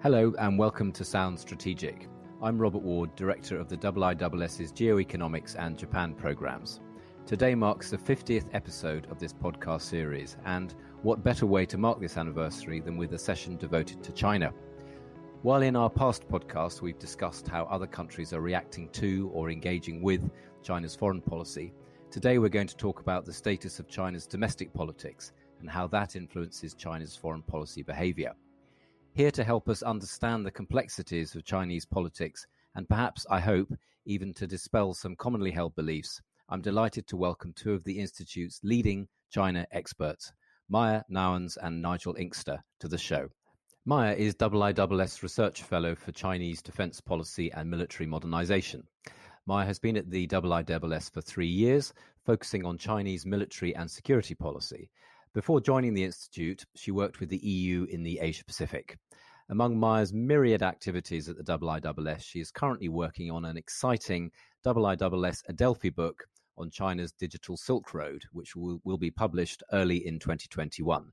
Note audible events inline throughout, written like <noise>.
Hello and welcome to Sound Strategic. I'm Robert Ward, Director of the IISS's Geoeconomics and Japan programs. Today marks the 50th episode of this podcast series, and what better way to mark this anniversary than with a session devoted to China? While in our past podcast we've discussed how other countries are reacting to or engaging with China's foreign policy, today we're going to talk about the status of China's domestic politics and how that influences China's foreign policy behavior. Here to help us understand the complexities of Chinese politics and perhaps, I hope, even to dispel some commonly held beliefs, I'm delighted to welcome two of the Institute's leading China experts, Maya Nouwens and Nigel Inkster, to the show. Maya is IISS Research Fellow for Chinese Defense Policy and Military Modernization. Maya has been at the IISS for three years, focusing on Chinese military and security policy. Before joining the Institute, she worked with the EU in the Asia Pacific. Among Maya's myriad activities at the IISS, she is currently working on an exciting IISS Adelphi book on China's digital Silk Road, which will, will be published early in 2021.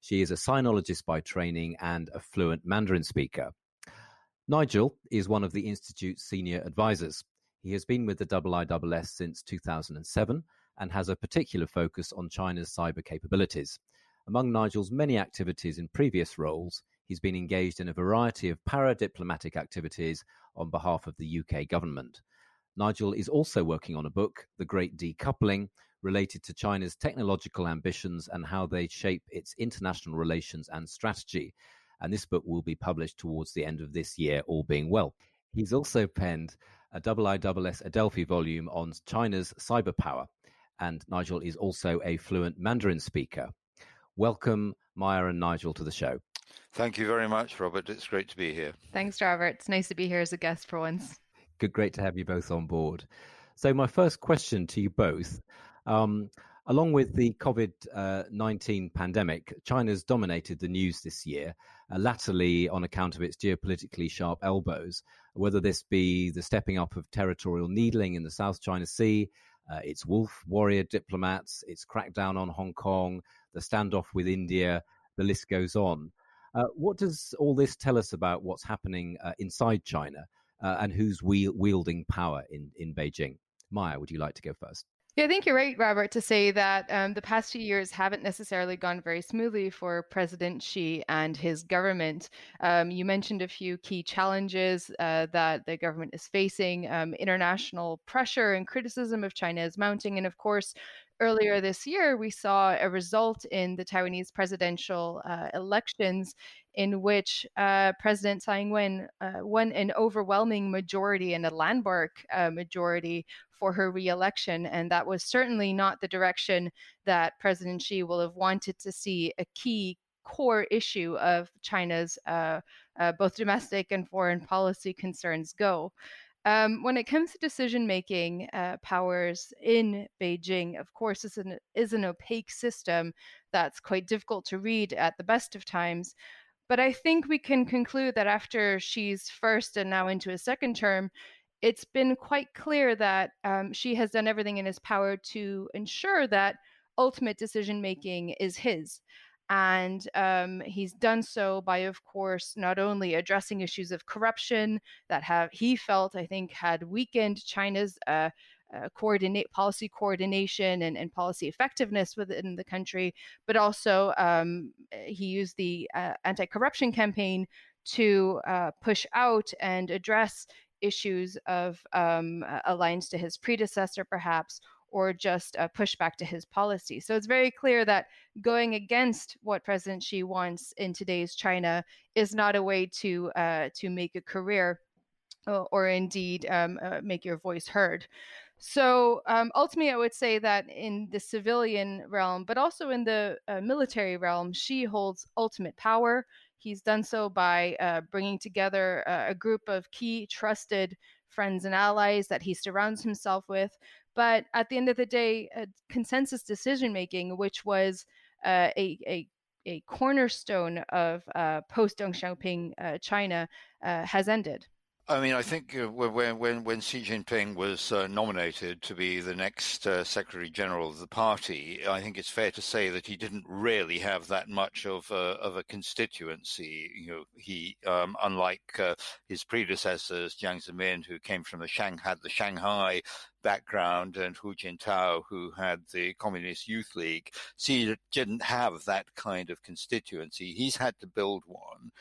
She is a sinologist by training and a fluent Mandarin speaker. Nigel is one of the Institute's senior advisors. He has been with the IISS since 2007 and has a particular focus on China's cyber capabilities. Among Nigel's many activities in previous roles, He's been engaged in a variety of para-diplomatic activities on behalf of the UK government. Nigel is also working on a book, The Great Decoupling, related to China's technological ambitions and how they shape its international relations and strategy. And this book will be published towards the end of this year, all being well. He's also penned a IISS Adelphi volume on China's cyber power. And Nigel is also a fluent Mandarin speaker. Welcome, Maya and Nigel, to the show. Thank you very much, Robert. It's great to be here. Thanks, Robert. It's nice to be here as a guest for once. Good, great to have you both on board. So, my first question to you both um, along with the COVID uh, 19 pandemic, China's dominated the news this year, uh, latterly on account of its geopolitically sharp elbows, whether this be the stepping up of territorial needling in the South China Sea, uh, its wolf warrior diplomats, its crackdown on Hong Kong, the standoff with India, the list goes on. Uh, what does all this tell us about what's happening uh, inside China uh, and who's wielding power in, in Beijing? Maya, would you like to go first? Yeah, I think you're right, Robert, to say that um, the past few years haven't necessarily gone very smoothly for President Xi and his government. Um, you mentioned a few key challenges uh, that the government is facing. Um, international pressure and criticism of China is mounting. And of course, earlier this year, we saw a result in the Taiwanese presidential uh, elections in which uh, President Tsai Ing-wen uh, won an overwhelming majority and a landmark uh, majority for her reelection. And that was certainly not the direction that President Xi will have wanted to see a key core issue of China's uh, uh, both domestic and foreign policy concerns go. Um, when it comes to decision making uh, powers in Beijing, of course, is an, is an opaque system that's quite difficult to read at the best of times. But I think we can conclude that after Xi's first and now into a second term, it's been quite clear that um, Xi has done everything in his power to ensure that ultimate decision making is his. And um, he's done so by, of course, not only addressing issues of corruption that have he felt, I think, had weakened China's uh, uh, coordinate policy coordination and, and policy effectiveness within the country, but also um, he used the uh, anti-corruption campaign to uh, push out and address issues of um, alliance to his predecessor, perhaps, or just a pushback to his policy. So it's very clear that going against what President Xi wants in today's China is not a way to uh, to make a career or, or indeed um, uh, make your voice heard. So um, ultimately, I would say that in the civilian realm, but also in the uh, military realm, Xi holds ultimate power. He's done so by uh, bringing together a group of key trusted friends and allies that he surrounds himself with. But at the end of the day, uh, consensus decision making, which was uh, a, a a cornerstone of uh, post Deng Xiaoping uh, China uh, has ended. I mean, I think uh, when when when Xi Jinping was uh, nominated to be the next uh, Secretary General of the party, I think it's fair to say that he didn't really have that much of a, of a constituency. You know, he um, unlike uh, his predecessors, Jiang Zemin, who came from the Shang had the Shanghai background, and Hu Jintao, who had the Communist Youth League, Xi didn't have that kind of constituency. He's had to build one.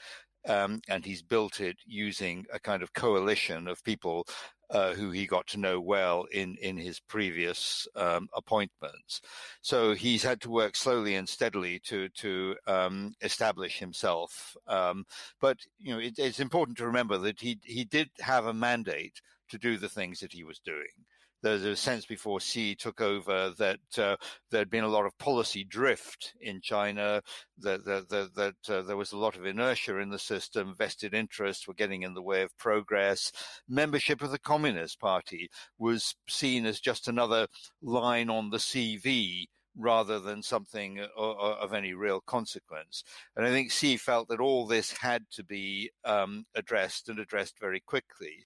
Um, and he's built it using a kind of coalition of people uh, who he got to know well in in his previous um, appointments. So he's had to work slowly and steadily to to um, establish himself. Um, but you know, it, it's important to remember that he he did have a mandate to do the things that he was doing there's a sense before Xi took over that uh, there had been a lot of policy drift in China, that, that, that, that uh, there was a lot of inertia in the system, vested interests were getting in the way of progress. Membership of the Communist Party was seen as just another line on the CV rather than something of any real consequence. And I think Xi felt that all this had to be um, addressed and addressed very quickly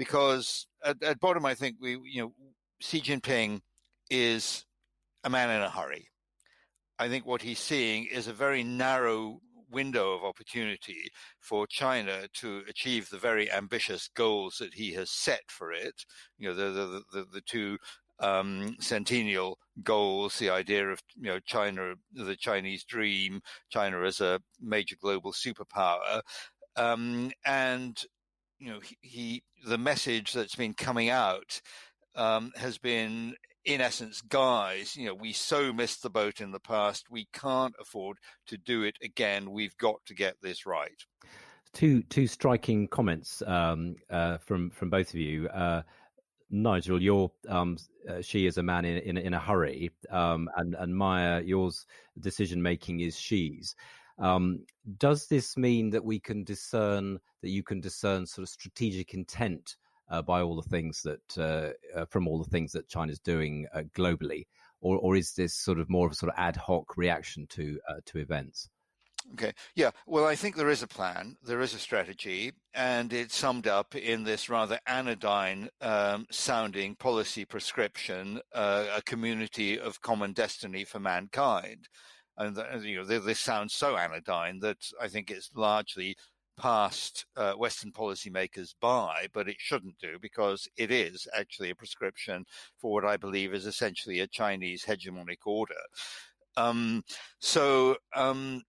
because at, at bottom, I think we, you know, Xi Jinping is a man in a hurry. I think what he's seeing is a very narrow window of opportunity for China to achieve the very ambitious goals that he has set for it. You know, the the the, the two um, centennial goals, the idea of you know China, the Chinese dream, China as a major global superpower, um, and you know, he, he, the message that's been coming out um, has been, in essence, guys, you know, we so missed the boat in the past. We can't afford to do it again. We've got to get this right. Two two striking comments um, uh, from from both of you. Uh, Nigel, your um, uh, Xi is a man in in, in a hurry, um, and and Maya, yours decision making is Xi's. Um, does this mean that we can discern that you can discern sort of strategic intent uh, by all the things that uh, uh, from all the things that China's doing uh, globally, or or is this sort of more of a sort of ad hoc reaction to uh, to events? Okay. Yeah. Well, I think there is a plan. There is a strategy, and it's summed up in this rather anodyne um, sounding policy prescription: a community of common destiny for mankind and you know this sounds so anodyne that I think it's largely passed uh, Western policymakers by, but it shouldn't do because it is actually a prescription for what I believe is essentially a Chinese hegemonic order. Um, so um,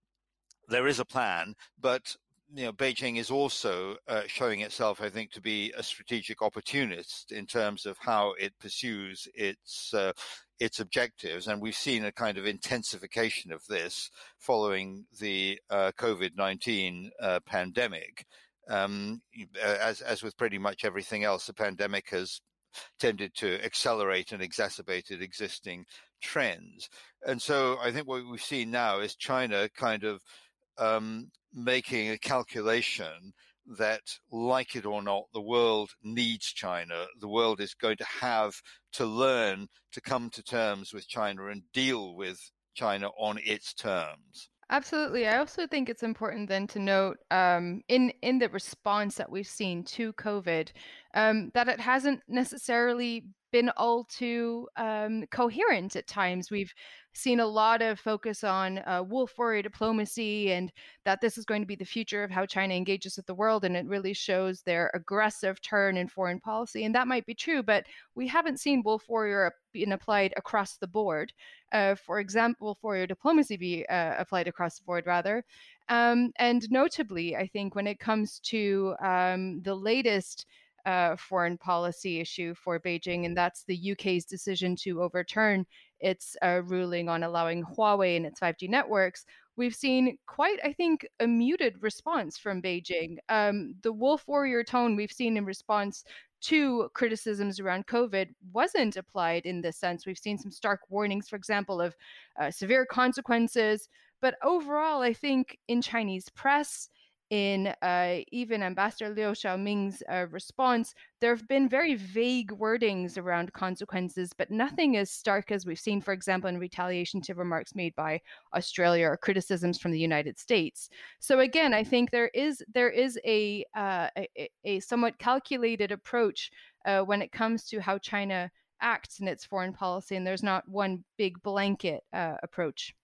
there is a plan, but you know, Beijing is also uh, showing itself, I think, to be a strategic opportunist in terms of how it pursues its uh, its objectives, and we've seen a kind of intensification of this following the uh, COVID nineteen uh, pandemic. Um, as as with pretty much everything else, the pandemic has tended to accelerate and exacerbated existing trends, and so I think what we've seen now is China kind of um, making a calculation that, like it or not, the world needs China. The world is going to have to learn to come to terms with China and deal with China on its terms. Absolutely. I also think it's important then to note um, in in the response that we've seen to COVID um, that it hasn't necessarily been all too um, coherent at times. We've seen a lot of focus on uh, wolf warrior diplomacy and that this is going to be the future of how China engages with the world. And it really shows their aggressive turn in foreign policy. And that might be true, but we haven't seen wolf warrior being applied across the board. Uh, for example, wolf warrior diplomacy be uh, applied across the board, rather. Um, and notably, I think when it comes to um, the latest uh, foreign policy issue for Beijing, and that's the UK's decision to overturn its uh, ruling on allowing Huawei and its 5G networks. We've seen quite, I think, a muted response from Beijing. Um, the wolf warrior tone we've seen in response to criticisms around COVID wasn't applied in this sense. We've seen some stark warnings, for example, of uh, severe consequences. But overall, I think in Chinese press, in uh, even Ambassador Liu Xiaoming's uh, response, there have been very vague wordings around consequences, but nothing as stark as we've seen, for example, in retaliation to remarks made by Australia or criticisms from the United States. So again, I think there is there is a uh, a, a, somewhat calculated approach uh, when it comes to how China acts in its foreign policy, and there's not one big blanket uh, approach.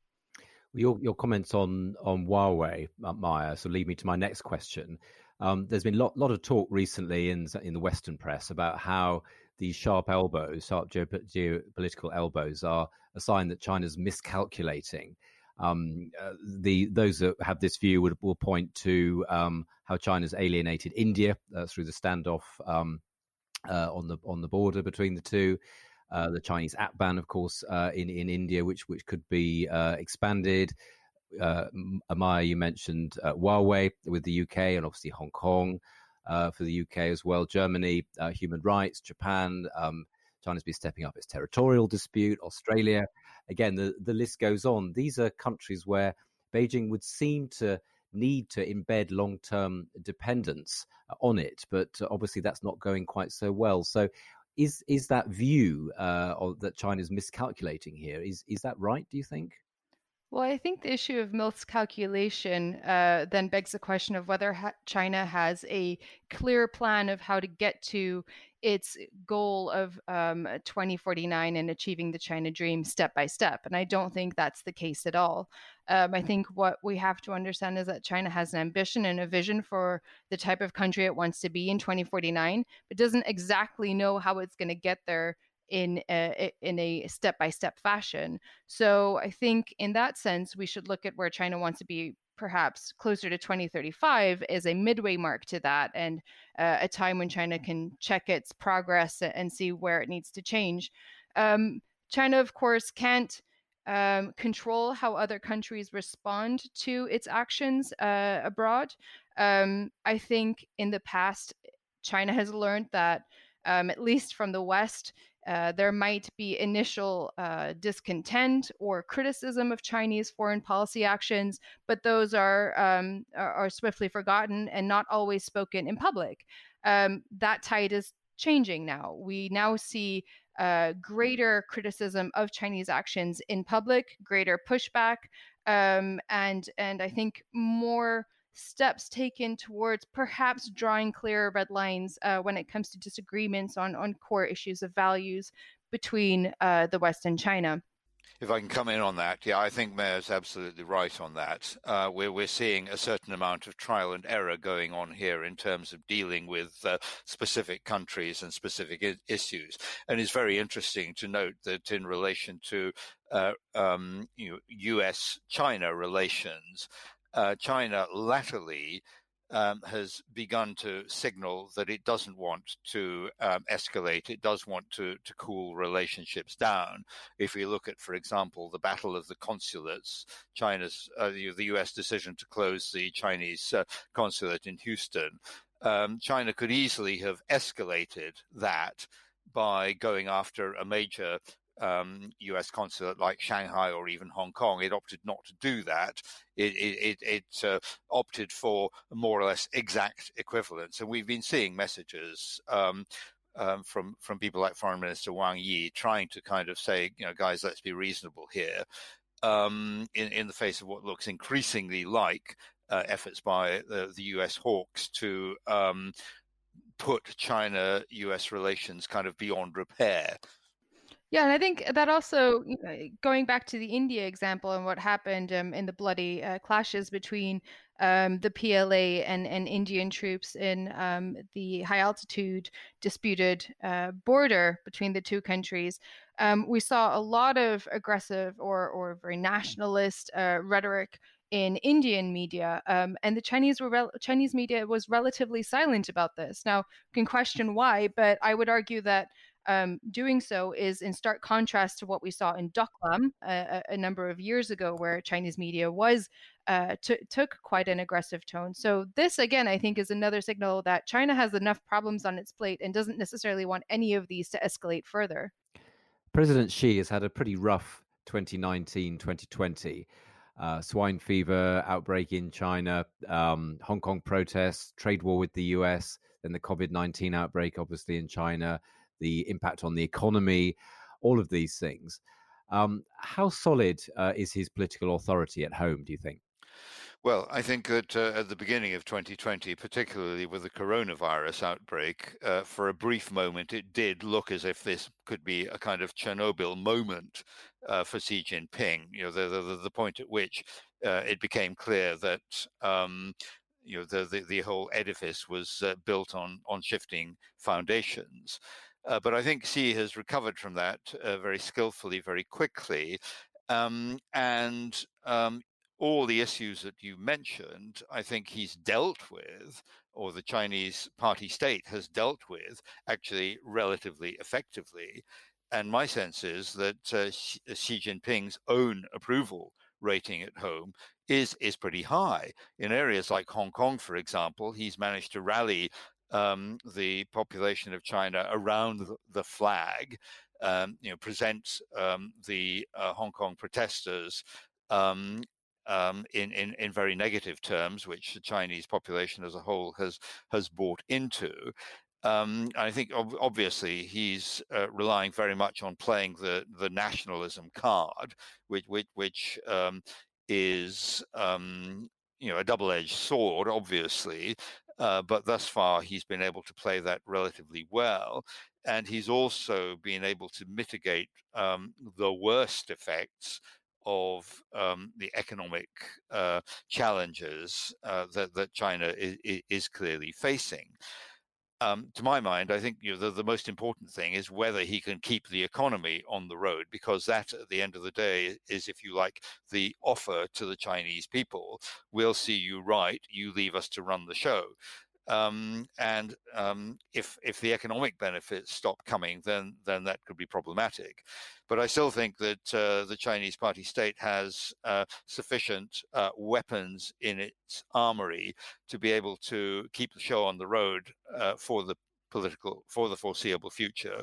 Your your comments on on Huawei, uh, Maya, so lead me to my next question. Um, there's been a lot lot of talk recently in in the Western press about how these sharp elbows, sharp geopolitical elbows, are a sign that China's miscalculating. Um, uh, the those that have this view would, will point to um, how China's alienated India uh, through the standoff um, uh, on the on the border between the two. Uh, the Chinese app ban, of course, uh, in in India, which which could be uh, expanded. Uh, Amaya, you mentioned uh, Huawei with the UK, and obviously Hong Kong for the UK as well. Germany, human rights. Japan, um, China's been stepping up its territorial dispute. Australia, again, the the list goes on. These are countries where Beijing would seem to need to embed long term dependence on it, but obviously that's not going quite so well. So, is is that view uh, that China's miscalculating here? Is is that right? Do you think? Well, I think the issue of miscalculation uh, then begs the question of whether ha- China has a clear plan of how to get to its goal of um, 2049 and achieving the China dream step by step. And I don't think that's the case at all. Um, I think what we have to understand is that China has an ambition and a vision for the type of country it wants to be in 2049, but doesn't exactly know how it's going to get there in a, in a step by step fashion. So I think in that sense, we should look at where China wants to be perhaps closer to 2035 is a midway mark to that and uh, a time when China can check its progress and see where it needs to change. Um, China, of course, can't um, control how other countries respond to its actions uh, abroad. Um, I think in the past, China has learned that, um, at least from the West, uh, there might be initial uh, discontent or criticism of Chinese foreign policy actions, but those are, um, are, are swiftly forgotten and not always spoken in public. Um, that tide is changing now. We now see uh, greater criticism of Chinese actions in public, greater pushback, um, and and I think more steps taken towards perhaps drawing clearer red lines uh, when it comes to disagreements on, on core issues of values between uh, the West and China. If I can come in on that, yeah, I think Maya's absolutely right on that. Uh, we're, we're seeing a certain amount of trial and error going on here in terms of dealing with uh, specific countries and specific I- issues. And it's very interesting to note that in relation to uh, um, you know, US China relations, uh, China latterly um, has begun to signal that it doesn't want to um, escalate. It does want to, to cool relationships down. If we look at, for example, the battle of the consulates, China's uh, the, the, U.S. decision to close the Chinese uh, consulate in Houston, um, China could easily have escalated that by going after a major um, U.S. consulate like Shanghai or even Hong Kong. It opted not to do that. It, it, it uh, opted for more or less exact equivalence, and we've been seeing messages. Um, um, from from people like Foreign Minister Wang Yi trying to kind of say, you know, guys, let's be reasonable here, um, in in the face of what looks increasingly like uh, efforts by the, the, U.S. hawks to um, put China-U.S. relations kind of beyond repair. Yeah, and I think that also, know, going back to the India example and what happened um, in the bloody uh, clashes between um, the PLA and, and Indian troops in um, the high altitude disputed uh, border between the two countries, um, we saw a lot of aggressive or, or very nationalist uh, rhetoric in Indian media, um, and the Chinese were rel- Chinese media was relatively silent about this. Now, you can question why, but I would argue that um, doing so is in stark contrast to what we saw in Doklam a, a number of years ago, where Chinese media was uh, t- took quite an aggressive tone. So this, again, I think, is another signal that China has enough problems on its plate and doesn't necessarily want any of these to escalate further. President Xi has had a pretty rough 2019 2020. uh, swine fever outbreak in China, um, Hong Kong protests, trade war with the US, then the COVID 19 outbreak, obviously, in China, the impact on the economy, all of these things. Um, how solid uh, is his political authority at home, do you think? Well, I think that uh, at the beginning of 2020, particularly with the coronavirus outbreak, uh, for a brief moment, it did look as if this could be a kind of Chernobyl moment uh, for Xi Jinping. You know, the the, the point at which uh, it became clear that. Um, you know the, the, the whole edifice was uh, built on on shifting foundations, uh, but I think Xi has recovered from that very skillfully, very quickly, um, and um, all the issues that you mentioned, I think he's dealt with, or the Chinese party state has dealt with, actually relatively effectively. And my sense is that uh, Xi Jinping's own approval rating at home is is pretty high. In areas like Hong Kong, for example, he's managed to rally um, the population of China around the flag. Um, you know, present um, the uh, Hong Kong protesters um, um, in, in, in very negative terms, which the Chinese population as a whole has has bought into. Um, I think ob- obviously he's uh, relying very much on playing the the nationalism card, which which, which um, is um, you know a double edged sword, obviously. Uh, but thus far, he's been able to play that relatively well, and he's also been able to mitigate um, the worst effects of um, the economic uh, challenges uh, that, that China is, is clearly facing. Um, to my mind, I think you know, the, the, most important thing is whether he can keep the economy on the road, because that, at the end of the day, is, if you like, the offer to the Chinese people. We'll see you right. You leave us to run the show. Um, and um, if if the economic benefits stop coming, then then that could be problematic. But I still think that uh, the Chinese party state has uh, sufficient uh, weapons in its armory to be able to keep the show on the road uh, for the political for the foreseeable future.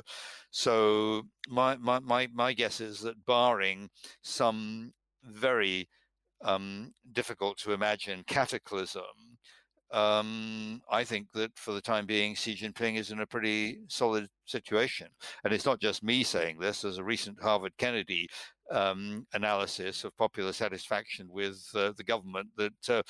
So my my my, my guess is that barring some very um, difficult to imagine cataclysm um, I think that for the time being, Xi Jinping is in a pretty solid situation. And it's not just me saying this. There's a recent Harvard Kennedy um, analysis of popular satisfaction with uh, the government that uh,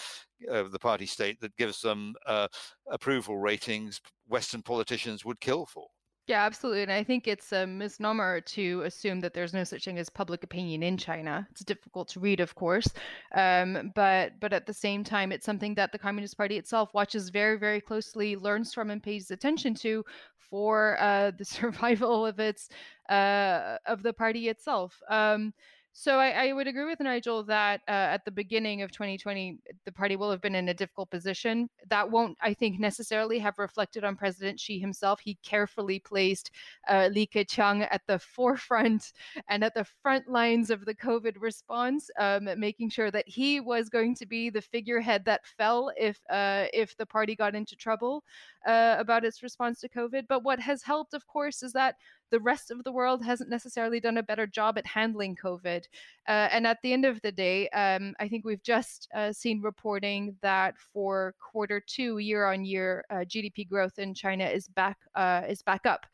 uh, the party state that gives them uh, approval ratings Western politicians would kill for. Yeah, absolutely. And I think it's a misnomer to assume that there's no such thing as public opinion in China. It's difficult to read, of course, um, but but at the same time, it's something that the Communist Party itself watches very, very closely, learns from, and pays attention to for uh, the <laughs> survival of its uh, of the party itself. Um, so I, I, would agree with Nigel that uh, at the beginning of 2020, the party will have been in a difficult position. That won't, I think, necessarily have reflected on President Xi himself. He carefully placed uh, Li Keqiang at the <laughs> forefront and at the front lines of the COVID response, um, making sure that he was going to be the figurehead that fell if uh, if the party got into trouble uh, about its response to COVID. But what has helped, of course, is that the rest of the world hasn't necessarily done a better job at handling COVID. Uh, and at the end of the day, um, I think we've just uh, seen reporting that for quarter two, year on year, uh, GDP growth in China is back uh, is back up.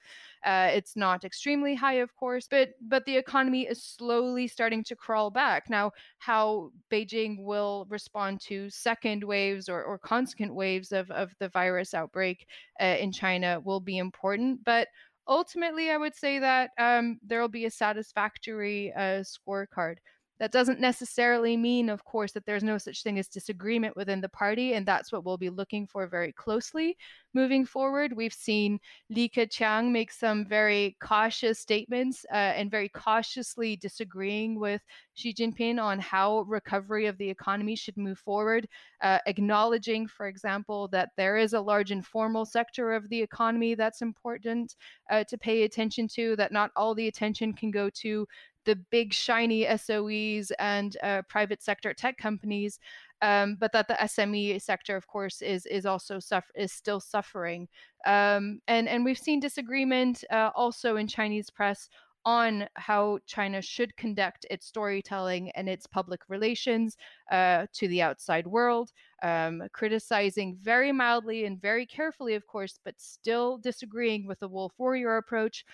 Uh, it's not extremely high, of course, but but the economy is slowly starting to crawl back. Now, how Beijing will respond to second waves or, or consequent waves of, of the virus outbreak uh, in China will be important, but ultimately, I would say that um, there will be a satisfactory uh, scorecard. That doesn't necessarily mean, of course, that there's no such thing as disagreement within the party, and that's what we'll be looking for very closely moving forward. We've seen Li Keqiang make some very cautious statements uh, and very cautiously disagreeing with Xi Jinping on how recovery of the economy should move forward, uh, acknowledging, for example, that there is a large informal sector of the economy that's important uh, to pay attention to, that not all the attention can go to the big shiny SOEs and uh, private sector tech companies, um, but that the SME sector, of course, is is also suffer- is still suffering. Um, and and we've seen disagreement uh, also in Chinese press on how China should conduct its storytelling and its public relations uh, to the outside world, um, criticizing very mildly and very carefully, of course, but still disagreeing with the Wolf Warrior approach.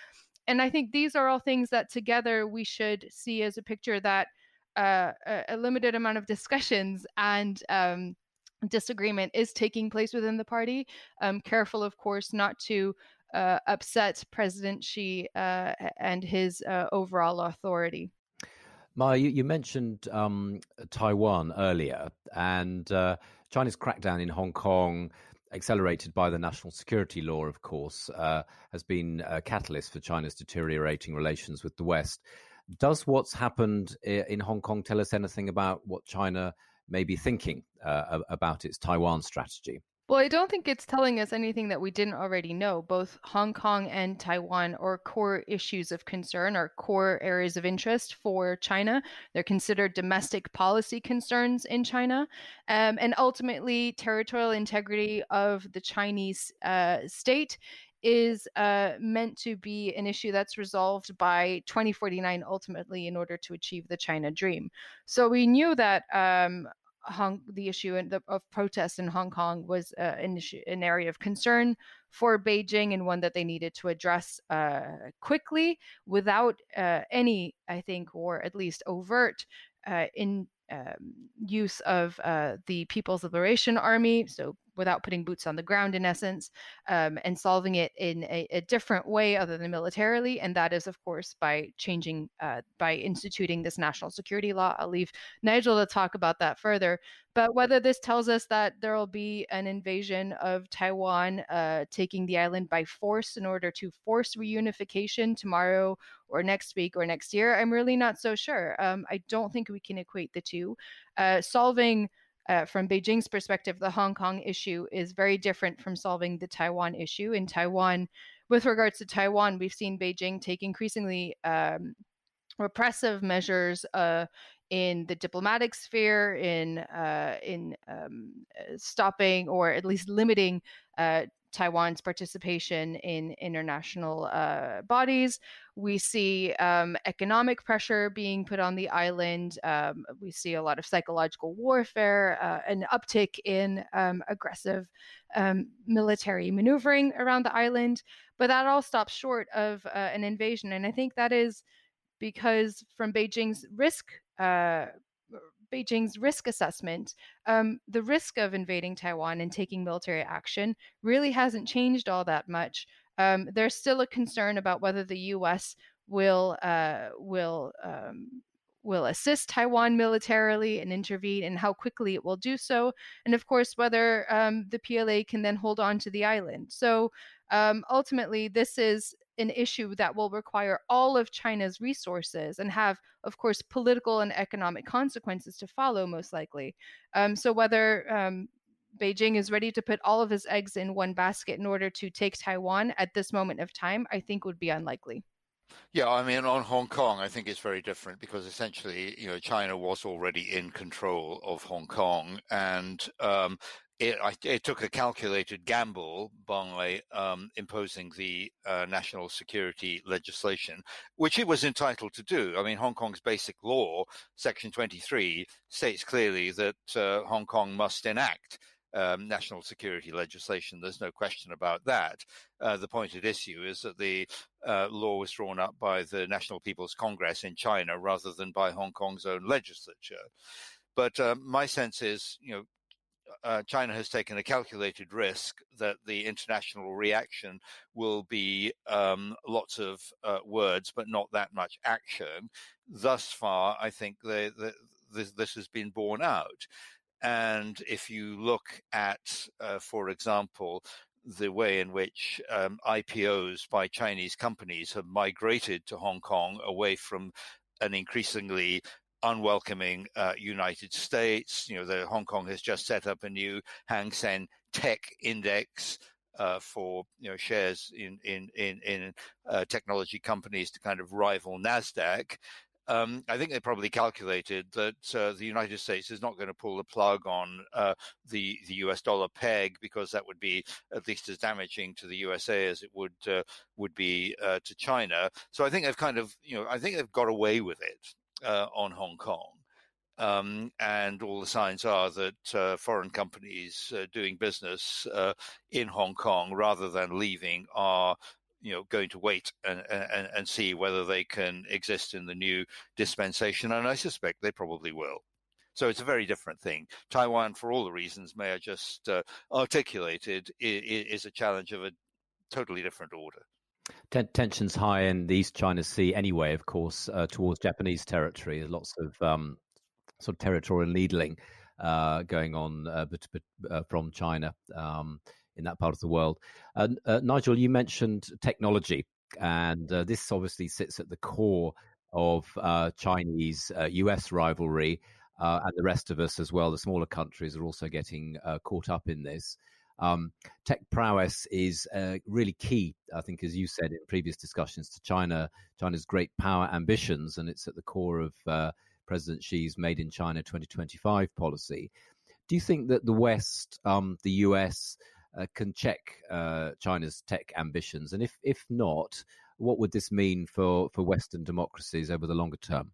And I think these are all things that together we should see as a picture that uh, a, limited amount of discussions and um, disagreement is taking place within the party. Um, careful, of course, not to uh, upset President Xi uh, and his uh, overall authority. Maya, you, you mentioned um, Taiwan earlier, and uh, China's crackdown in Hong Kong, accelerated by the national security law, of course, uh, has been a catalyst for China's deteriorating relations with the West. Does what's happened in Hong Kong tell us anything about what China may be thinking uh, about its Taiwan strategy? Well, I don't think it's telling us anything that we didn't already know. Both Hong Kong and Taiwan are core issues of concern, are core areas of interest for China. They're considered domestic policy concerns in China. Um, and ultimately, territorial integrity of the Chinese uh, state is uh, meant to be an issue that's resolved by 2049 ultimately in order to achieve the China dream. So we knew that um, Hong, the issue the, of protests in Hong Kong was uh, an, issue, an area of concern for Beijing and one that they needed to address uh, quickly without uh, any, I think, or at least overt uh, in use of uh, the People's Liberation Army, so without putting boots on the ground in essence, um, and solving it in a, a, different way other than militarily. And that is, of course, by changing, uh, by instituting this national security law. I'll leave Nigel to talk about that further. But whether this tells us that there will be an invasion of Taiwan, uh, taking the island by force in order to force reunification tomorrow or next week or next year, I'm really not so sure. Um, I don't think we can equate the two. Uh, solving uh, from Beijing's perspective, the Hong Kong issue is very different from solving the Taiwan issue. In Taiwan, with regards to Taiwan, we've seen Beijing take increasingly um, repressive measures uh, in the diplomatic sphere, in uh, in um, stopping or at least limiting uh, Taiwan's participation in international uh, bodies. We see um, economic pressure being put on the island. Um, we see a lot of psychological warfare, uh, an uptick in um, aggressive um, military maneuvering around the island. But that all stops short of uh, an invasion. And I think that is because, from Beijing's risk uh, Beijing's risk assessment, um, the risk of invading Taiwan and taking military action really hasn't changed all that much. Um, there's still a concern about whether the U.S. will uh, will um, will assist Taiwan militarily and intervene, and how quickly it will do so, and of course whether um, the PLA can then hold on to the island. So um, ultimately, this is an issue that will require all of China's resources and have, of course, political and economic consequences to follow, most likely. Um, so, whether um, Beijing is ready to put all of his eggs in one basket in order to take Taiwan at this moment of time, I think would be unlikely. Yeah, I mean, on Hong Kong, I think it's very different because essentially, you know, China was already in control of Hong Kong, and um, it, it, took a calculated gamble by um, imposing the uh, national security legislation, which it was entitled to do. I mean, Hong Kong's basic law, Section 23, states clearly that uh, Hong Kong must enact um, national security legislation. There's no question about that. Uh, the point at issue is that the uh, law was drawn up by the National People's Congress in China rather than by Hong Kong's own legislature. But uh, my sense is, you know, uh, China has taken a calculated risk that the international reaction will be um, lots of uh, words, but not that much action. Thus far, I think the, the, this, this, has been borne out. And if you look at, uh, for example, the way in which um, IPOs by Chinese companies have migrated to Hong Kong away from an increasingly unwelcoming uh, United States. You know, the Hong Kong has just set up a new Hang Seng Tech Index. Uh, for you know shares in in in, in uh, technology companies to kind of rival Nasdaq, um, I think they probably calculated that uh, the United States is not going to pull the plug on uh, the the U.S. dollar peg because that would be at least as damaging to the USA as it would uh, would be uh, to China. So I think they've kind of you know I think they've got away with it uh, on Hong Kong. Um, and all the signs are that uh, foreign companies uh, doing business uh, in Hong Kong rather than leaving are you know going to wait and, and, and see whether they can exist in the new dispensation and i suspect they probably will. So it's a very different thing. Taiwan for all the reasons Maya just uh, articulated is, a challenge of a totally different order tensions high in the east china sea anyway of course uh, towards japanese territory there's lots of um, sort of territorial needling uh, going on uh, but, but, uh, from china um, in that part of the world. Uh, Nigel, you mentioned technology, and uh, this obviously sits at the core of Chinese US rivalry. and the rest of us as well, the smaller countries, are also getting caught up in this. Um, tech prowess is uh, really key, I think, as you said in previous discussions, to China, China's great power ambitions, and it's at the core of uh, President Xi's Made in China 2025 policy. Do you think that the West, um, the US, uh, can check uh, China's tech ambitions? And if if not, what would this mean for for Western democracies over the longer term?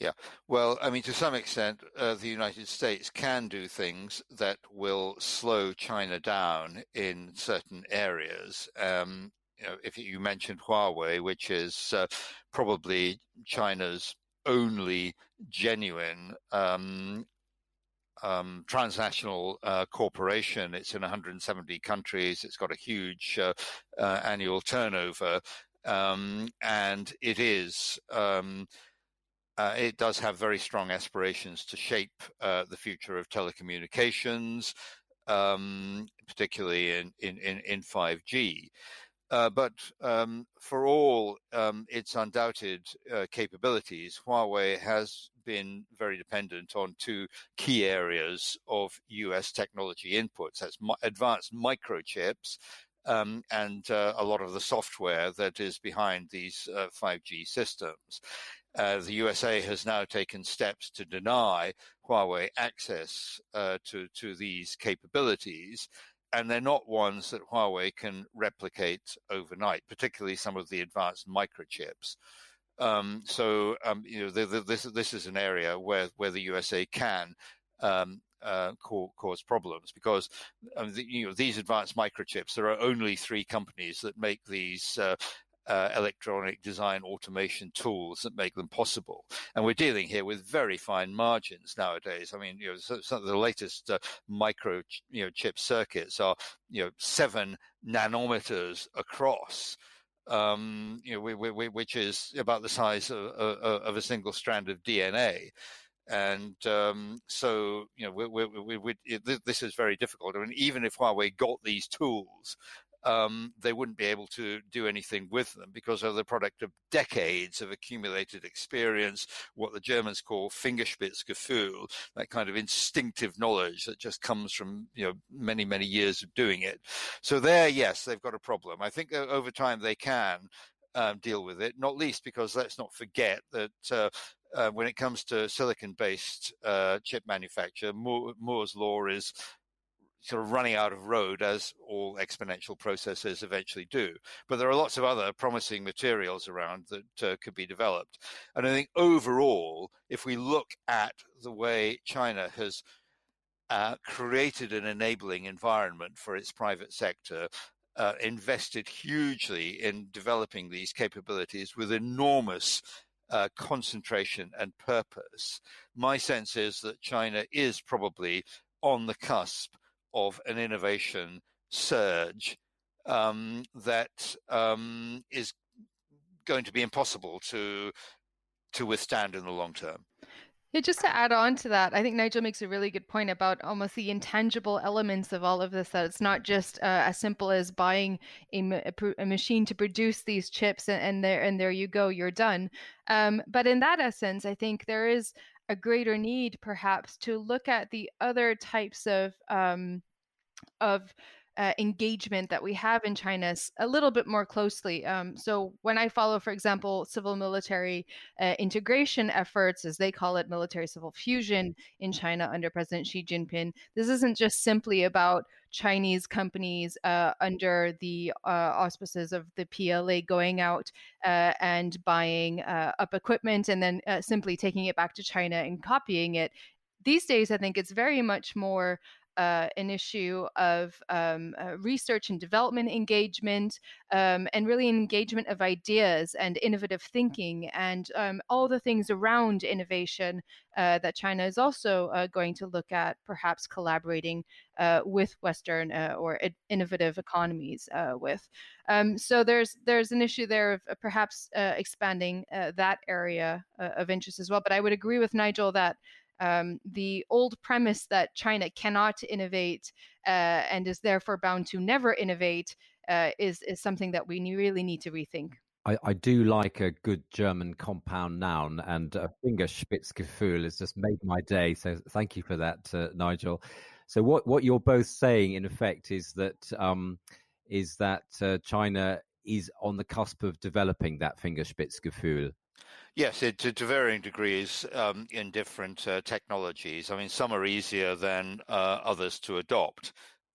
Yeah, well, I mean, to some extent, uh, the United States can do things that will slow China down in certain areas. Um, you know, if you mentioned Huawei, which is uh, probably China's only genuine um, um, transnational uh, corporation. It's in 170 countries. It's got a huge uh, uh, annual turnover, um, and it is. Uh, it does have very strong aspirations to shape uh, the future of telecommunications, um, particularly in, in, in 5G. Uh, but um, for all um, its undoubted uh, capabilities, Huawei has been very dependent on two key areas of US technology inputs. That's advanced microchips um, and uh, a lot of the software that is behind these 5G uh, systems. Uh, the USA has now taken steps to deny Huawei access uh, to to these capabilities, and they're not ones that Huawei can replicate overnight, particularly some of the advanced microchips. Um, so um, you know the, the, this this is an area where where the USA can um, uh, cause problems because um, the, you know these advanced microchips. There are only three companies that make these uh, electronic design automation tools that make them possible. And we're dealing here with very fine margins nowadays. I mean, you know, some of the latest uh, micro, you know, chip circuits are, you know, seven nanometers across. Um, you know, we, we, which is about the size of, of, of a single strand of DNA and um, so you know we, we, we, this is very difficult. I mean, even if Huawei got these tools, um, they wouldn't be able to do anything with them because they're the product of decades of accumulated experience, what the Germans call Fingerspitzgefühl, that kind of instinctive knowledge that just comes from you know many many years of doing it. So there, yes, they've got a problem. I think over time they can um, deal with it, not least because let's not forget that. Uh, uh, when it comes to silicon-based uh, chip manufacture, Moore, Moore's law is sort of running out of road as all exponential processes eventually do. But there are lots of other promising materials around that uh, could be developed. And I think overall, if we look at the way China has uh, created an enabling environment for its private sector, uh, invested hugely in developing these capabilities with enormous uh, concentration and purpose. My sense is that China is probably on the cusp of an innovation surge um, that um, is going to be impossible to to withstand in the long term. Yeah, just to add on to that, I think Nigel makes a really good point about almost the intangible elements of all of this. That it's not just uh, as simple as buying a, a, machine to produce these chips and, and, there and there you go, you're done. Um, but in that essence, I think there is a greater need, perhaps, to look at the other types of um, of uh, engagement that we have in China a little bit more closely. Um, so when I follow, for example, civil military uh, integration efforts, as they call it, military civil fusion in China under President Xi Jinping, this isn't just simply about Chinese companies uh, under the uh, auspices of the PLA going out uh, and buying up equipment and then simply taking it back to China and copying it. These days, I think it's very much more uh, an issue of um, uh, research and development engagement um, and really engagement of ideas and innovative thinking and um, all the things around innovation uh, that China is also uh, going to look at, perhaps collaborating uh, with Western uh, or innovative economies with. Um, so there's there's an issue there of perhaps expanding that area of interest as well. But I would agree with Nigel that um, the old premise that China cannot innovate uh, and is therefore bound to never innovate uh, is is something that we really need to rethink. I, I, do like a good German compound noun, and uh, Fingerspitzgefühl has just made my day. So thank you for that, uh, Nigel. So what what you're both saying, in effect, is that um, is that uh, China is on the cusp of developing that Fingerspitzgefühl. Yes, it, to, to, varying degrees um, in different uh, technologies. I mean, some are easier than uh, others to adopt,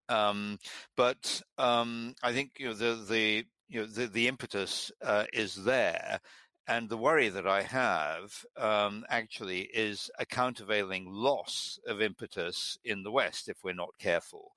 um, but um, I think you know the the you know the, the impetus uh, is there. And the worry that I have um, actually is a countervailing loss of impetus in the West if we're not careful.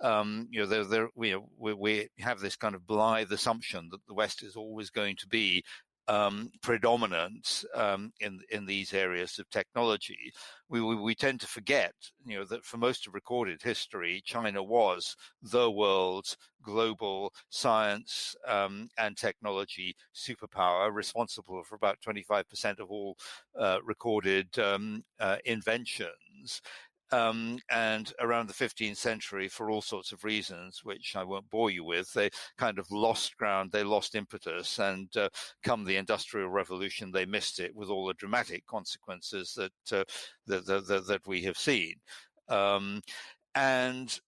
Um, you know, we, we, have this kind of blithe assumption that the West is always going to be um, predominant um, in in these areas of technology, we, we, we tend to forget, you know, that for most of recorded history, China was the world's global science um, and technology superpower, responsible for about twenty five percent of all uh, recorded um, uh, inventions um, and around the 15th century, for all sorts of reasons, which I won't bore you with, they kind of lost ground, they lost impetus, and uh, come the Industrial Revolution, they missed it with all the dramatic consequences that uh, that, that, that, we have seen. Um, and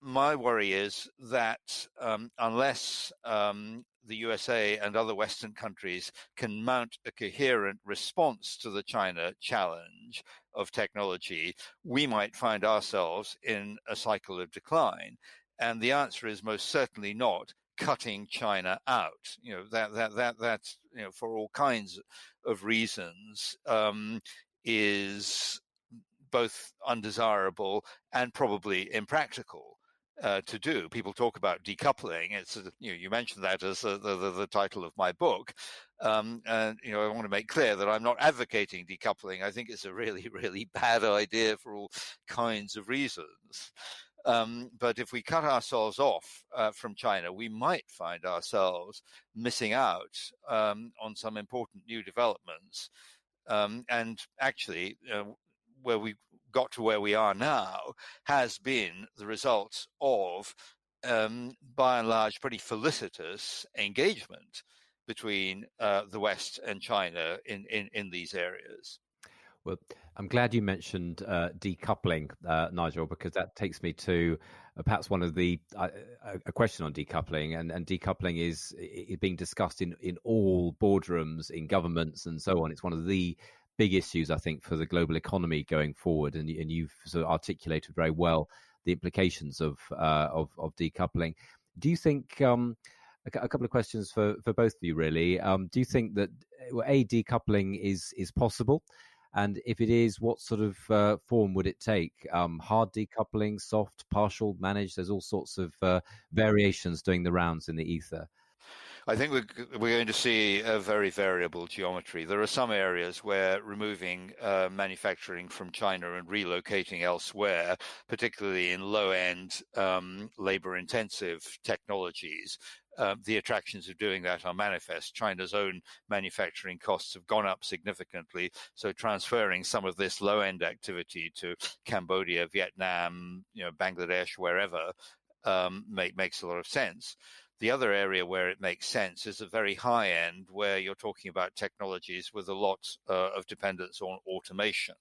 my worry is that um, unless um, the USA and other Western countries can mount a coherent response to the China challenge of technology, we might find ourselves in a cycle of decline. And the answer is most certainly not cutting China out. You know that that that that's you know for all kinds of reasons um, is both undesirable and probably impractical uh, to do. People talk about decoupling. It's you know you mentioned that as the, the, the title of my book, um, and you know I want to make clear that I'm not advocating decoupling. I think it's a really <laughs> really bad idea for all kinds of reasons. Um, but if we cut ourselves off uh, from China, we might find ourselves missing out um, on some important new developments. Um, and actually, uh, where we got to where we are now has been the result of, um, by and large, pretty felicitous engagement between uh, the West and China in, in, in these areas. Well, I'm glad you mentioned uh, decoupling, uh, Nigel, because that takes me to uh, perhaps one of the uh, a question on decoupling, and, and decoupling is, is being discussed in in all boardrooms, in governments, and so on. It's one of the big issues, I think, for the global economy going forward. And, and you've sort of articulated very well the implications of uh, of, of, decoupling. Do you think? Um, a, a, couple of questions for, for both of you, really. Um, do you think that a decoupling is is possible? And if it is, what sort of uh, form would it take? Um, hard decoupling, soft, partial, managed? There's all sorts of uh, variations doing the rounds in the ether. I think we're, we're going to see a very variable geometry. There are some areas where removing uh, manufacturing from China and relocating elsewhere, particularly in low end, um, labor intensive technologies, uh, the attractions of doing that are manifest. China's own manufacturing costs have gone up significantly, so transferring some of this low-end activity to Cambodia, Vietnam, you know, Bangladesh, wherever, um, make, makes a lot of sense. The other area where it makes sense is a very high end where you're talking about technologies with a lot uh, of dependence on automation.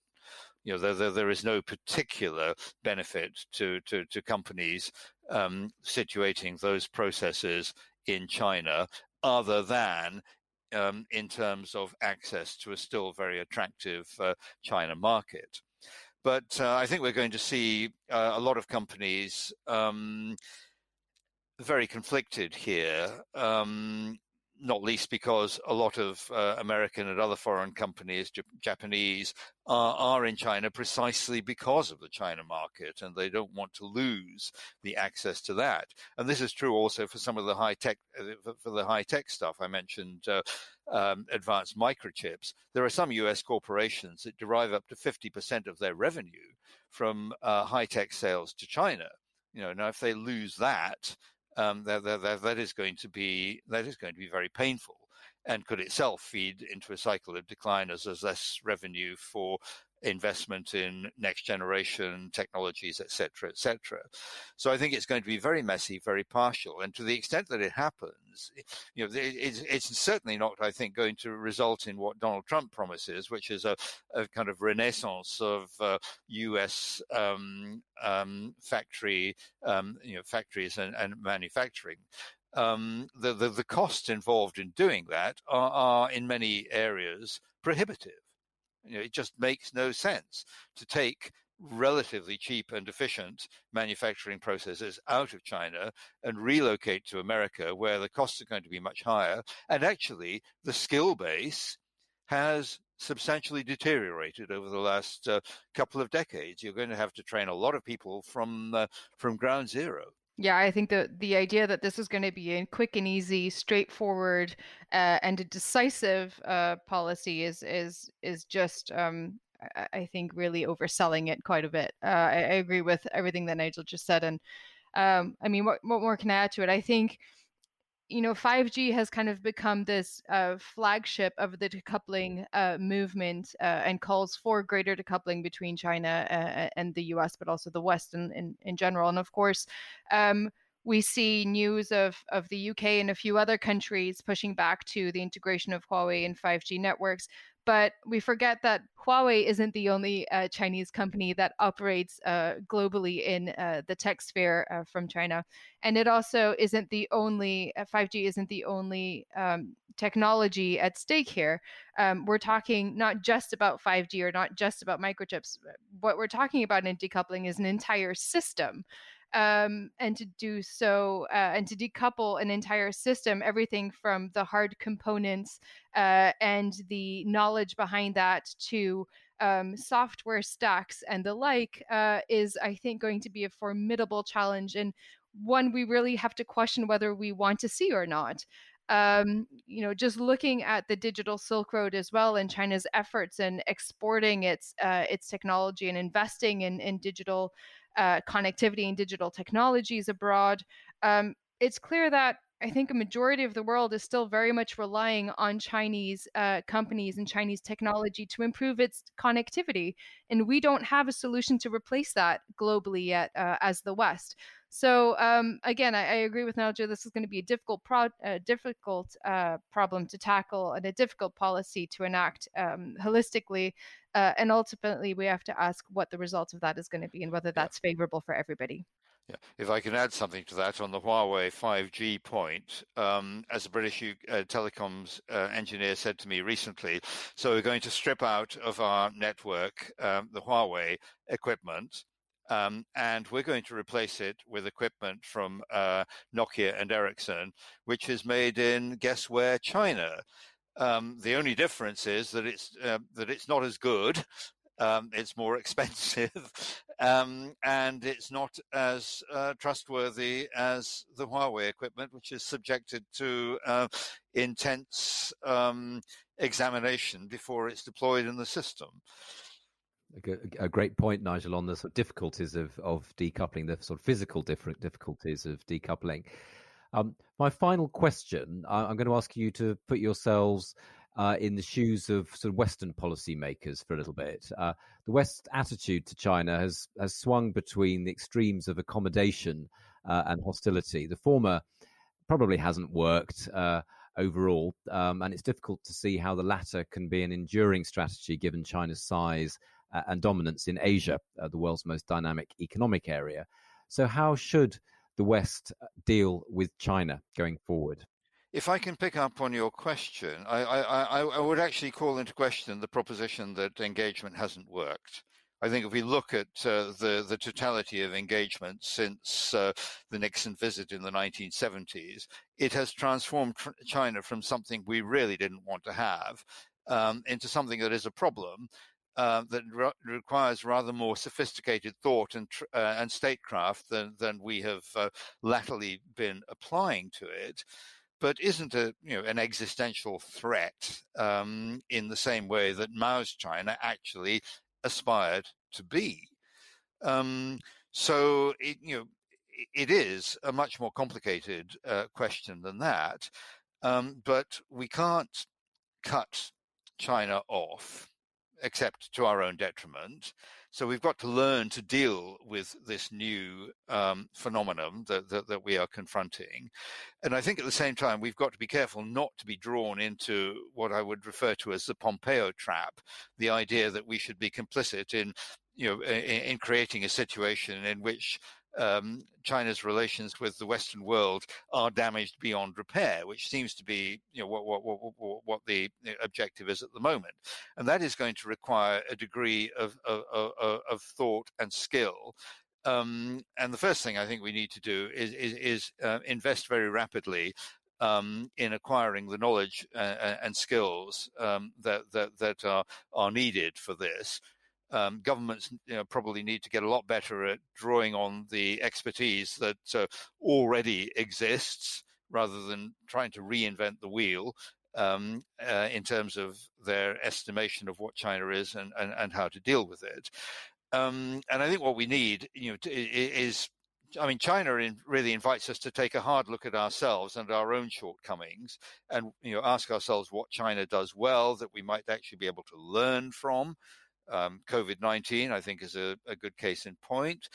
You know, there, there, there is no particular benefit to, to, to companies um, situating those processes in China, other than um, in terms of access to a still very attractive uh, China market. But uh, I think we're going to see uh, a lot of companies um, very conflicted here. Um, not least because a lot of uh, American and other foreign companies, J- Japanese, are, are in China precisely because of the China market, and they don't want to lose the access to that. And this is true also for some of the high tech, uh, for the high tech stuff I mentioned. Uh, um, advanced microchips. There are some U.S. corporations that derive up to 50% of their revenue from uh, high tech sales to China. You know, now if they lose that, um, that, that, that is going to be that is going to be very painful. And could itself feed into a cycle of decline as there's less revenue for investment in next generation technologies, etc., etc. So I think it's going to be very messy, very partial, and to the extent that it happens, you know, it's, it's certainly not, I think, going to result in what Donald Trump promises, which is a, a kind of renaissance of uh, U.S. Um, um, factory, um, you know, factories and, and manufacturing. Um, the, the, the costs involved in doing that are, are in many areas prohibitive. You know, it just makes no sense to take relatively cheap and efficient manufacturing processes out of China and relocate to America where the costs are going to be much higher. And actually, the skill base has substantially deteriorated over the last uh, couple of decades. You're going to have to train a lot of people from uh, from ground zero. Yeah, I think the the idea that this is going to be a quick and easy, straightforward, uh, and a decisive uh, policy is is is just, um, I, I, think, really overselling it quite a bit. Uh, I, I, agree with everything that Nigel just said, and um, I mean, what what more can I add to it? I think you know 5g has kind of become this uh, flagship of the decoupling uh, movement uh, and calls for greater decoupling between china uh, and the us but also the west in, in, in general. And of course um, we see news of, of the uk and a few other countries pushing back to the integration of huawei and 5g networks but we forget that Huawei isn't the only uh, Chinese company that operates uh, globally in uh, the tech sphere uh, from China. And it also isn't the only, 5G uh, isn't the only um, technology at stake here. Um, we're talking not just about 5G or not just about microchips. What we're talking about in decoupling is an entire system um, and to do so uh, and to decouple an entire system, everything from the hard components uh, and the knowledge behind that to um, software stacks and the like, uh, is I think going to be a formidable challenge and one we really have to question whether we want to see or not. Um, you know, just looking at the digital Silk Road as well and China's efforts in exporting its uh, its technology and investing in in digital uh, connectivity and digital technologies abroad, um, it's clear that I think a majority of the world is still very much relying on Chinese uh, companies and Chinese technology to improve its connectivity. And we don't have a solution to replace that globally yet uh, as the West. So um, again, I, I, agree with Nigel. This is going to be a difficult, pro- uh, difficult uh, problem to tackle and a difficult policy to enact um, holistically. Uh, and ultimately, we have to ask what the result of that is going to be and whether that's yeah. favorable for everybody. Yeah. If I can add something to that on the Huawei 5G point, um, as a British uh, telecoms uh, engineer said to me recently, so we're going to strip out of our network um, the Huawei equipment um, and we're going to replace it with equipment from uh, Nokia and Ericsson, which is made in guess where China. Um, the only difference is that it's uh, that it's not as good. <laughs> Um, it's more <laughs> expensive, um, and it's not as uh, trustworthy as the Huawei equipment, which is subjected to uh, intense um, examination before it's deployed in the system a, great point, Nigel, on the sort of difficulties of, of decoupling, the sort of physical different difficulties of decoupling. Um, my final question, I'm going to ask you to put yourselves uh, in the shoes of sort of Western policymakers for a little bit. Uh, the West's attitude to China has has swung between the extremes of accommodation uh, and hostility. The former probably hasn't worked uh, overall, um, and it's difficult to see how the latter can be an enduring strategy given China's size and dominance in Asia, uh, the world's most dynamic economic area. So, how should the West deal with China going forward? If I can pick up on your question, I, I, I, would actually call into question the proposition that engagement hasn't worked. I think if we look at uh, the the totality of engagement since uh, the Nixon visit in the 1970s, it has transformed tr- China from something we really didn't want to have um, into something that is a problem. Uh, that re- requires rather more sophisticated thought and tr- uh, and statecraft than than we have uh, latterly been applying to it but isn't a you know an existential threat um, in the same way that Mao's China actually aspired to be. Um, so it you know it is a much more complicated uh, question than that, um, but we can't cut China off except to our own detriment. So we've got to learn to deal with this new um, phenomenon that, that, that, we are confronting. And I think at the same time, we've got to be careful not to be drawn into what I would refer to as the Pompeo trap, the idea that we should be complicit in you know, in, in creating a situation in which um, China's relations with the Western world are damaged beyond repair, which seems to be you know what, what, what, what the objective is at the moment, and that is going to require a degree of of, of, of thought and skill. Um, and the first thing I think we need to do is is, is uh, invest very rapidly um, in acquiring the knowledge uh, and skills um, that, that that are are needed for this um, governments you know, probably need to get a lot better at drawing on the expertise that uh, already exists rather than trying to reinvent the wheel um, uh, in terms of their estimation of what China is and, and, and how to deal with it. Um, and I think what we need, you know, is I mean, China in, really invites us to take a hard look at ourselves and our own shortcomings, and you know, ask ourselves what China does well that we might actually be able to learn from, um, COVID 19, I think, is a, a, good case in point.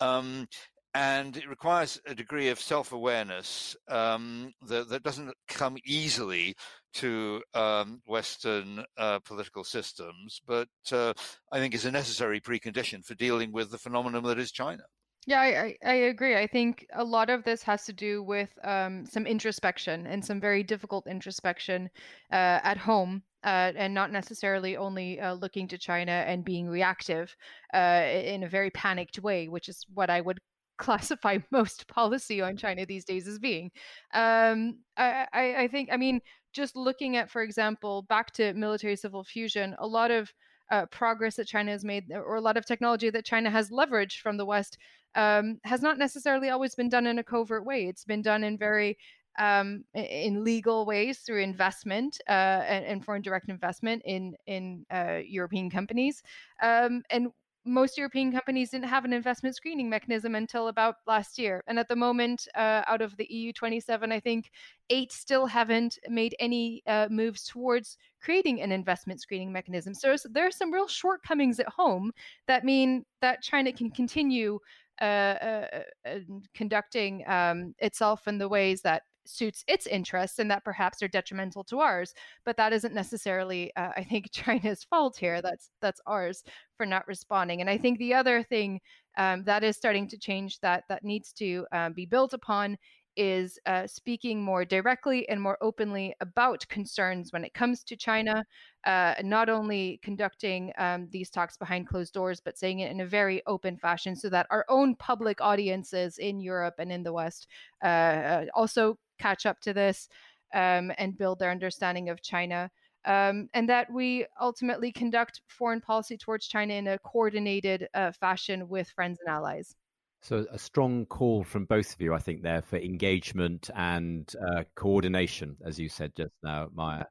Um, and it requires a degree of self awareness um, that, that, doesn't come easily to um, Western uh, political systems, but uh, I think is a necessary precondition for dealing with the phenomenon that is China. Yeah, I, I, agree. I think a lot of this has to do with um, some introspection and some very difficult introspection uh, at home uh, and not necessarily only uh, looking to China and being reactive uh, in a very panicked way, which is what I would <laughs> classify <laughs> most policy on China these days as being. Um, I, I, I, think, I mean, just looking at, for example, back to military civil fusion, a lot of uh, progress that China has made, or a lot of technology that China has leveraged from the West, um, has not necessarily always been done in a covert way. It's been done in very um, in legal ways through investment uh, and, and, foreign direct investment in in uh, European companies. Um, and most European companies didn't have an investment screening mechanism until about last year. And at the moment, uh, out of the EU 27, I think eight still haven't made any uh, moves towards creating an investment screening mechanism. So there are some real shortcomings at home that mean that China can continue uh, uh, uh conducting um, itself in the ways that suits its interests and that perhaps are detrimental to ours but that isn't necessarily uh, i think <laughs> china's fault here that's that's ours for not responding and i think the other thing um, that is starting to change that that needs to um, be built upon is uh, speaking more directly and more openly about concerns when it comes to China, uh, not only conducting um, these talks behind closed doors, but saying it in a very open fashion so that our own public audiences in Europe and in the West uh, uh also catch up to this um, and build their understanding of China. Um, and that we ultimately conduct foreign policy towards China in a coordinated uh, fashion with friends and allies. So, a strong call from both of you, I think, there for engagement and uh, coordination, as you said just now, Maya.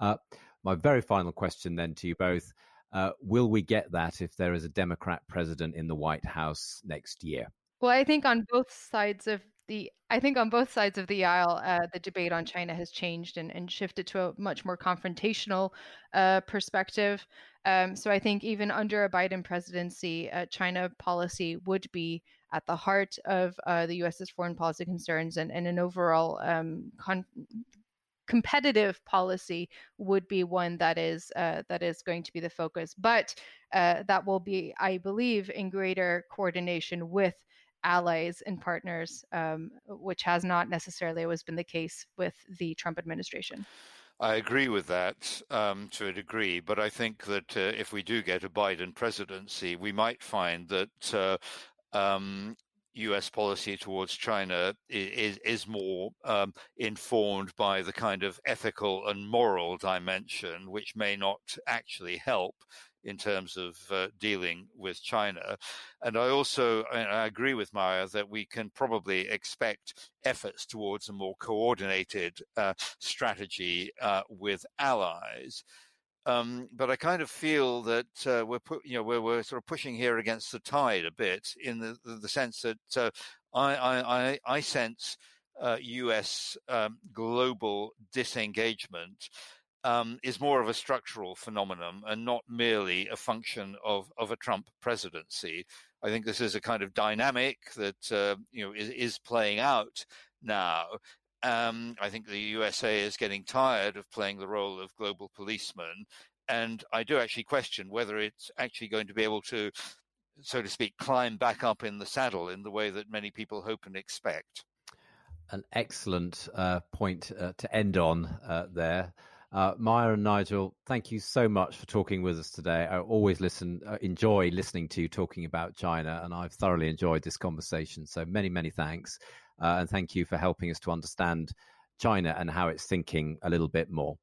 Uh, my very final question, then, to you both uh, Will we get that if there is a Democrat president in the White House next year? Well, I think on both sides of the I think on both sides of the aisle, uh, the debate on China has changed and, and shifted to a much more confrontational uh, perspective. Um, so I think even under a Biden presidency, uh, China policy would be at the heart of uh, the U.S.'s foreign policy concerns, and, and an overall um, con- competitive policy would be one that is uh, that is going to be the focus. But uh, that will be, I believe, in greater coordination with allies and partners, um, which has not necessarily always been the case with the Trump administration. I agree with that um, to a degree, but I think that uh, if we do get a Biden presidency, we might find that uh, um, U.S. policy towards China is is more um, informed by the kind of ethical and moral dimension, which may not actually help in terms of uh, dealing with China. And I also I agree with Maya that we can probably expect efforts towards a more coordinated uh, strategy uh, with allies. Um, but I kind of feel that uh, we're put, you know we're, we're sort of pushing here against the tide a bit in the the, the sense that uh, I, I I sense uh, U.S. Um, global disengagement um, is more of a structural phenomenon and not merely a function of of a Trump presidency. I think this is a kind of dynamic that uh, you know is, is playing out now, um, I think the USA is getting tired of playing the role of global policeman. And I do actually question whether it's actually going to be able to, so to speak, climb back up in the saddle in the way that many people hope and expect. An excellent uh, point uh, to end on uh, there. Uh, Maya and Nigel, thank you so much for talking with us today. I always listen, uh, enjoy listening to you talking about China, and I've thoroughly enjoyed this conversation. So many, many thanks. Uh, and thank you for helping us to understand China and how it's thinking a little bit more.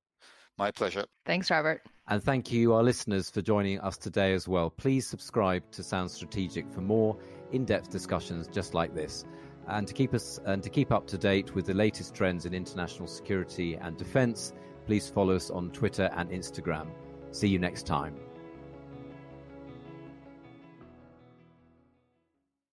My pleasure. Thanks, Robert. And thank you, our listeners, for joining us today as well. Please subscribe to Sound Strategic for more in-depth discussions just like this, and to keep us and to keep up to date with the latest trends in international security and defence. Please follow us on Twitter and Instagram. See you next time.